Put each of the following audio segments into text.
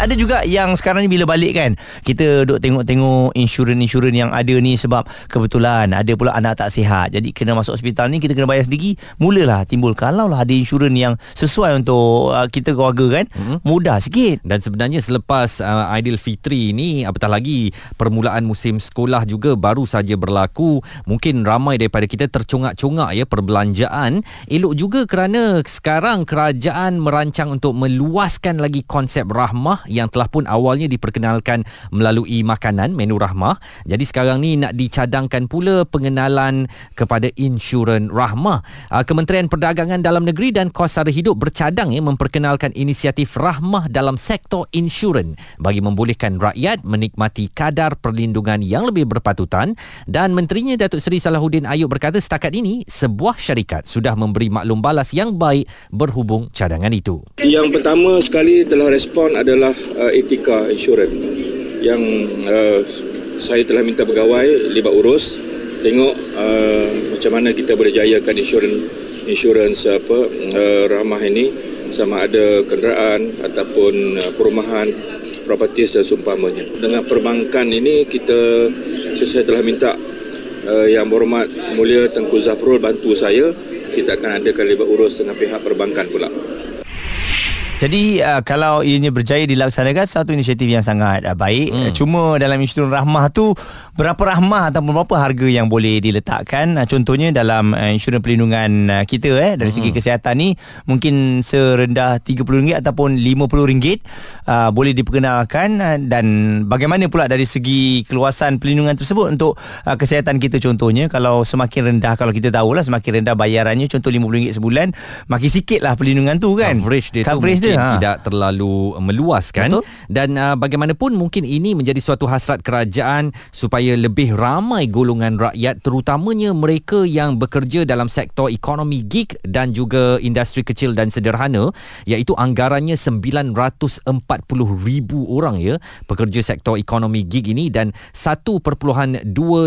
ada juga yang sekarang ni bila balik kan kita duk tengok-tengok insurans-insurans yang ada ni sebab kebetulan ada pula anak tak sihat. Jadi kena masuk hospital ni kita kena bayar sendiri mulalah timbul. Kalau lah ada insurans yang sesuai untuk uh, kita keluarga kan hmm. mudah sikit. Dan sebenarnya selepas uh, Aidilfitri ni apatah lagi permulaan musim sekolah juga baru saja berlaku. Mungkin ramai daripada kita tercongak-congak ya perbelanjaan. Elok juga kerana sekarang kerajaan merancang untuk meluaskan lagi konsep rahmah yang telah pun awalnya diperkenalkan melalui makanan menu rahmah. Jadi sekarang ni nak dicadangkan pula pengenalan kepada insurans rahmah. Ah, Kementerian Perdagangan Dalam Negeri dan Kos Sara Hidup bercadang ya memperkenalkan inisiatif rahmah dalam sektor insurans bagi membolehkan rakyat menikmati kadar perlindungan yang lebih berpatutan dan menterinya Datuk Seri Salahuddin Ayub berkata setakat ini sebuah syarikat sudah memberi maklum balas yang baik berhubung cadangan itu. Yang pertama sekali telah respon adalah uh, etika insurans. Yang uh, saya telah minta pegawai libat urus tengok uh, macam mana kita boleh jayakan insurans insurans apa uh, ramah ini sama ada kenderaan ataupun uh, perumahan properties dan seumpamanya. Dengan perbankan ini kita saya telah minta uh, yang berhormat mulia Tengku Zafrul bantu saya. Kita akan adakan libat urus dengan pihak perbankan pula jadi uh, kalau ianya berjaya dilaksanakan satu inisiatif yang sangat uh, baik. Hmm. Cuma dalam insurans rahmah tu berapa rahmah atau berapa harga yang boleh diletakkan? Uh, contohnya dalam uh, insurans perlindungan uh, kita eh dari hmm. segi kesihatan ni mungkin serendah RM30 ataupun RM50 uh, boleh diperkenalkan uh, dan bagaimana pula dari segi keluasan perlindungan tersebut untuk uh, kesihatan kita contohnya kalau semakin rendah kalau kita tahulah semakin rendah bayarannya contoh RM50 sebulan makin sikitlah perlindungan tu kan. Coverage dia Coverage tu mungkin ha. tidak terlalu meluaskan Betul. dan uh, bagaimanapun mungkin ini menjadi suatu hasrat kerajaan supaya lebih ramai golongan rakyat terutamanya mereka yang bekerja dalam sektor ekonomi gig dan juga industri kecil dan sederhana iaitu anggarannya 940 ribu orang ya pekerja sektor ekonomi gig ini dan 1.2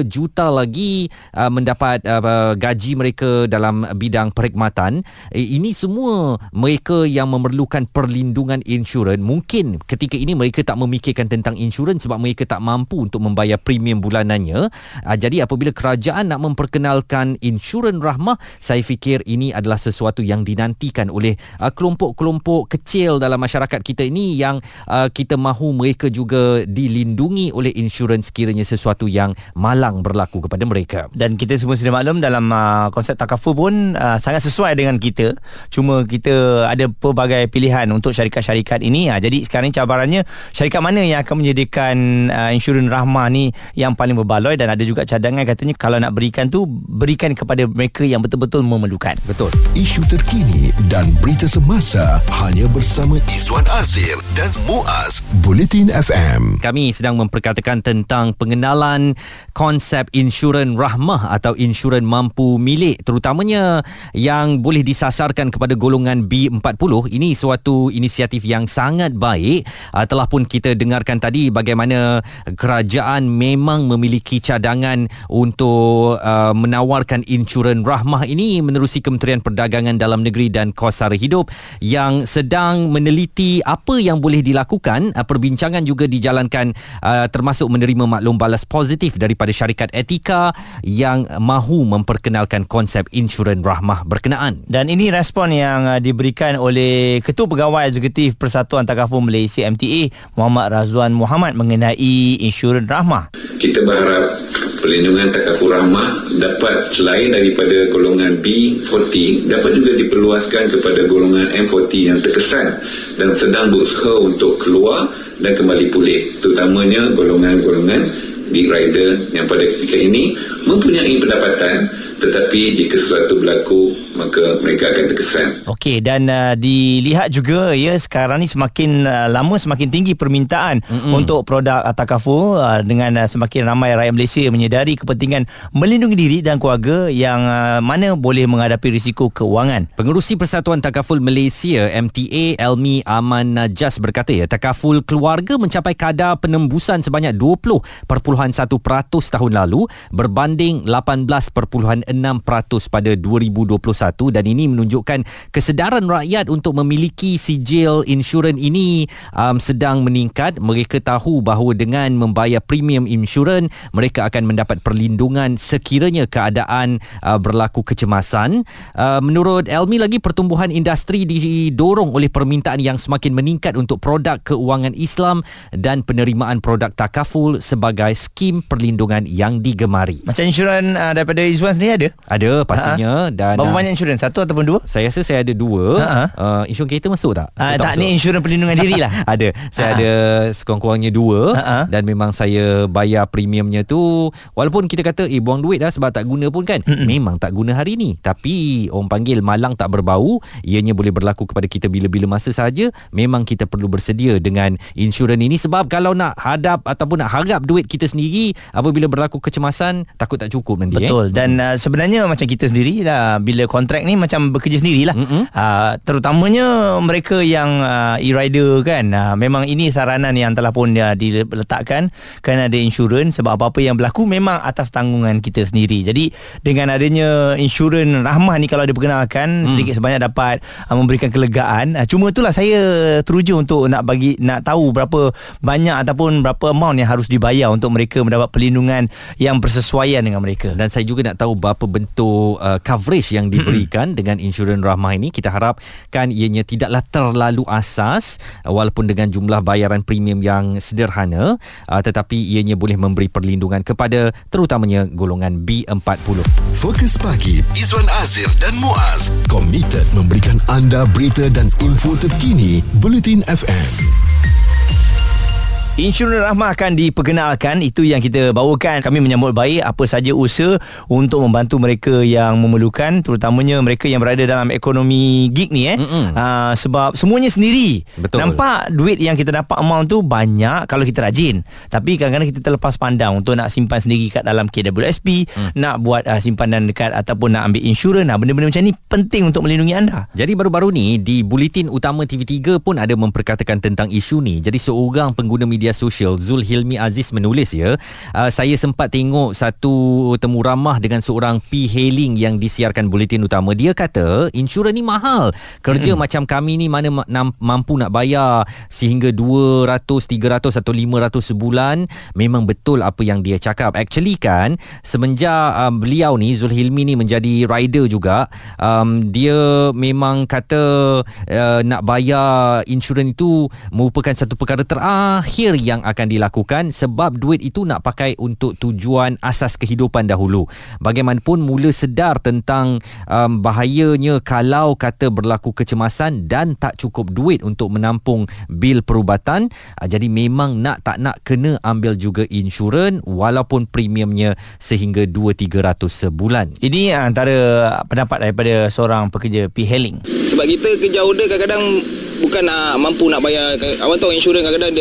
juta lagi uh, mendapat uh, gaji mereka dalam bidang perkhidmatan eh, ini semua mereka yang memerlukan perlindungan insurans. Mungkin ketika ini mereka tak memikirkan tentang insurans sebab mereka tak mampu untuk membayar premium bulanannya. Uh, jadi apabila kerajaan nak memperkenalkan insurans rahmah saya fikir ini adalah sesuatu yang dinantikan oleh uh, kelompok-kelompok kecil dalam masyarakat kita ini yang uh, kita mahu mereka juga dilindungi oleh insurans sekiranya sesuatu yang malang berlaku kepada mereka. Dan kita semua sudah maklum dalam uh, konsep takaful pun uh, sangat sesuai dengan kita. Cuma kita ada pelbagai pilihan pilihan untuk syarikat-syarikat ini. Ha, jadi sekarang ni cabarannya syarikat mana yang akan menyediakan uh, insurans rahmah ni yang paling berbaloi dan ada juga cadangan katanya kalau nak berikan tu berikan kepada mereka yang betul-betul memerlukan. Betul. Isu terkini dan berita semasa hanya bersama Izwan Azir dan Muaz Bulletin FM. Kami sedang memperkatakan tentang pengenalan konsep insurans rahmah atau insurans mampu milik terutamanya yang boleh disasarkan kepada golongan B40. Ini suatu satu inisiatif yang sangat baik. Uh, telah pun kita dengarkan tadi bagaimana kerajaan memang memiliki cadangan untuk uh, menawarkan insurans rahmah ini menerusi Kementerian Perdagangan Dalam Negeri dan Kos Sara Hidup yang sedang meneliti apa yang boleh dilakukan. Uh, perbincangan juga dijalankan uh, termasuk menerima maklum balas positif daripada syarikat etika yang mahu memperkenalkan konsep insurans rahmah berkenaan. Dan ini respon yang diberikan oleh Ketua Pegawai Pegawai Eksekutif Persatuan Takaful Malaysia MTA Muhammad Razwan Muhammad mengenai insurans rahmah. Kita berharap perlindungan takaful rahmah dapat selain daripada golongan B40 dapat juga diperluaskan kepada golongan M40 yang terkesan dan sedang berusaha untuk keluar dan kembali pulih terutamanya golongan-golongan big rider yang pada ketika ini mempunyai pendapatan tetapi jika sesuatu berlaku maka mereka akan terkesan. Okey dan uh, dilihat juga ya sekarang ni semakin uh, lama semakin tinggi permintaan Mm-mm. untuk produk Atakafu uh, dengan uh, semakin ramai rakyat Malaysia menyedari kepentingan melindungi diri dan keluarga yang uh, mana boleh menghadapi risiko keuangan. Pengerusi Persatuan Takaful Malaysia MTA Elmi Aman Najas berkata ya takaful keluarga mencapai kadar penembusan sebanyak 20.1% tahun lalu berbanding berbanding 18.6% pada 2021 dan ini menunjukkan kesedaran rakyat untuk memiliki sijil insurans ini um, sedang meningkat. Mereka tahu bahawa dengan membayar premium insurans mereka akan mendapat perlindungan sekiranya keadaan uh, berlaku kecemasan. Uh, menurut Elmi lagi pertumbuhan industri didorong oleh permintaan yang semakin meningkat untuk produk keuangan Islam dan penerimaan produk takaful sebagai skim perlindungan yang digemari. Macam insurans uh, daripada Izwan sendiri ada? Ada pastinya Ha-ha. dan Berapa uh, banyak insurans? Satu ataupun dua? saya rasa saya ada dua. Ha-ha. Uh, insurans kereta masuk tak? Uh, Aku tak, ni insurans perlindungan diri lah. ada. Saya Ha. ada sekurang-kurangnya dua Ha-ha. dan memang saya bayar premiumnya tu walaupun kita kata eh buang duit dah sebab tak guna pun kan. Mm-mm. Memang tak guna hari ni. Tapi orang panggil malang tak berbau, ianya boleh berlaku kepada kita bila-bila masa sahaja. Memang kita perlu bersedia dengan insurans ini sebab kalau nak hadap ataupun nak harap duit kita sendiri apabila berlaku kecemasan takut tak cukup nanti eh. Betul dan uh, sebenarnya macam kita sendiri lah bila kontrak ni macam bekerja sendirilah. Uh, terutamanya mereka yang uh, e-rider kan uh, memang ini saranan yang telah pun uh, diletakkan kan ada insurans sebab apa-apa yang berlaku memang atas tanggungan kita sendiri. Jadi dengan adanya insurans rahmah ni kalau diperkenalkan hmm. sedikit sebanyak dapat uh, memberikan kelegaan. Uh, cuma itulah saya teruja untuk nak bagi nak tahu berapa banyak ataupun berapa amount yang harus dibayar untuk mereka mendapat perlindungan yang bersesuaian dengan mereka. dan saya juga nak tahu berapa bentuk uh, coverage yang diberikan dengan insurans rahmah ini. Kita harapkan ianya tidaklah terlalu asas uh, walaupun dengan jumlah bayaran premium yang sederhana uh, tetapi ianya boleh memberi perlindungan kepada terutamanya golongan B40 Fokus pagi Izwan Azir dan Muaz. Komited memberikan anda berita dan info terkini Bulletin FM. Insurans Rahmah akan diperkenalkan. Itu yang kita bawakan. Kami menyambut baik Apa saja usaha Untuk membantu mereka yang memerlukan Terutamanya mereka yang berada dalam ekonomi gig ni eh. Uh, Sebab semuanya sendiri. Betul. Nampak duit yang kita dapat amount tu Banyak kalau kita rajin. Tapi kadang-kadang kita terlepas pandang Untuk nak simpan sendiri kat dalam KWSP mm. Nak buat uh, simpanan dekat Ataupun nak ambil insurans. Nah, Benda-benda macam ni penting untuk melindungi anda. Jadi baru-baru ni di Buletin Utama TV3 pun ada memperkatakan tentang isu ni. Jadi seorang pengguna media sosial Zul Hilmi Aziz menulis ya, uh, saya sempat tengok satu temu ramah dengan seorang P-hailing yang disiarkan Buletin Utama. Dia kata insurans ni mahal. Kerja hmm. macam kami ni mana ma- mampu nak bayar sehingga 200, 300 atau 500 sebulan. Memang betul apa yang dia cakap. Actually kan semenjak um, beliau ni Zul Hilmi ni menjadi rider juga, um, dia memang kata uh, nak bayar insurans itu merupakan satu perkara terakhir yang akan dilakukan sebab duit itu nak pakai untuk tujuan asas kehidupan dahulu. Bagaimanapun mula sedar tentang um, bahayanya kalau kata berlaku kecemasan dan tak cukup duit untuk menampung bil perubatan, uh, jadi memang nak tak nak kena ambil juga insurans walaupun premiumnya sehingga 2-300 sebulan. Ini antara pendapat daripada seorang pekerja P-hailing Sebab kita kerja order kadang-kadang bukan nak mampu nak bayar awak tahu insurans kadang-kadang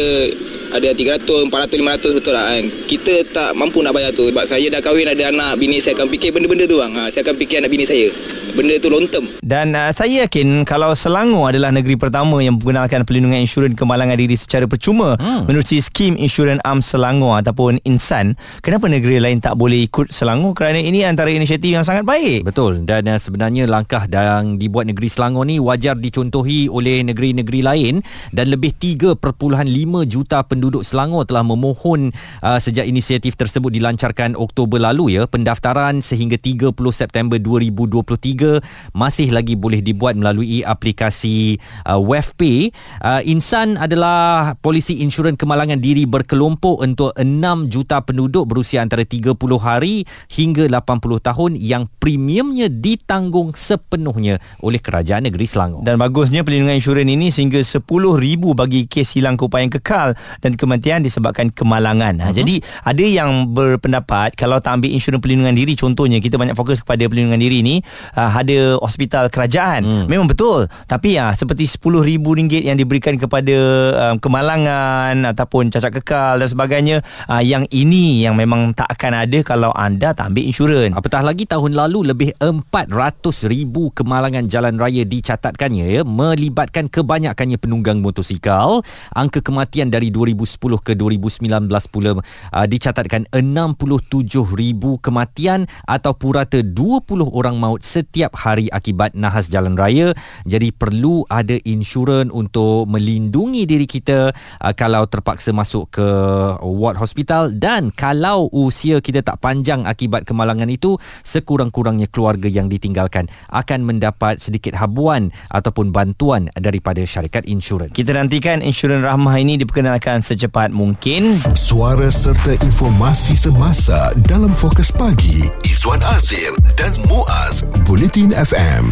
ada ada 300, 400, 500 betul lah kan. Kita tak mampu nak bayar tu sebab saya dah kahwin ada anak, bini saya akan fikir benda-benda tu bang. Ha, saya akan fikir anak bini saya. Benda tu long term. Dan uh, saya yakin kalau Selangor adalah negeri pertama yang menggunakan perlindungan insurans kemalangan diri secara percuma hmm. menerusi skim insurans am Selangor ataupun Insan, kenapa negeri lain tak boleh ikut Selangor kerana ini antara inisiatif yang sangat baik. Betul dan uh, sebenarnya langkah yang dibuat negeri Selangor ni wajar dicontohi oleh negeri-negeri lain dan lebih 3.5 juta penduduk Selangor telah memohon uh, sejak inisiatif tersebut dilancarkan Oktober lalu ya pendaftaran sehingga 30 September 2023 masih lagi boleh dibuat melalui aplikasi uh, WebPay uh, Insan adalah polisi insurans kemalangan diri berkelompok untuk 6 juta penduduk berusia antara 30 hari hingga 80 tahun yang premiumnya ditanggung sepenuhnya oleh kerajaan negeri Selangor. Dan bagusnya perlindungan insurans ini sehingga 10,000 bagi kes hilang keupayaan kekal dan kematian disebabkan kemalangan. Uh-huh. Jadi ada yang berpendapat kalau tak ambil insurans perlindungan diri contohnya kita banyak fokus kepada perlindungan diri ni uh, ada hospital kerajaan. Hmm. Memang betul. Tapi ya uh, seperti RM10,000 yang diberikan kepada um, kemalangan ataupun cacat kekal dan sebagainya uh, yang ini yang memang tak akan ada kalau anda tak ambil insurans. Apatah lagi tahun lalu lebih 400,000 kemalangan jalan raya dicatatkannya ya melibatkan kebanyakannya penunggang motosikal. Angka kematian dari 2020 2010 ke 2019 pula uh, dicatatkan 67,000 kematian atau purata 20 orang maut setiap hari akibat nahas jalan raya. Jadi perlu ada insurans untuk melindungi diri kita uh, kalau terpaksa masuk ke ward hospital dan kalau usia kita tak panjang akibat kemalangan itu sekurang-kurangnya keluarga yang ditinggalkan akan mendapat sedikit habuan ataupun bantuan daripada syarikat insurans. Kita nantikan insurans rahmah ini diperkenalkan secepat mungkin. Suara serta informasi semasa dalam fokus pagi Izwan Azir dan Muaz Bulletin FM.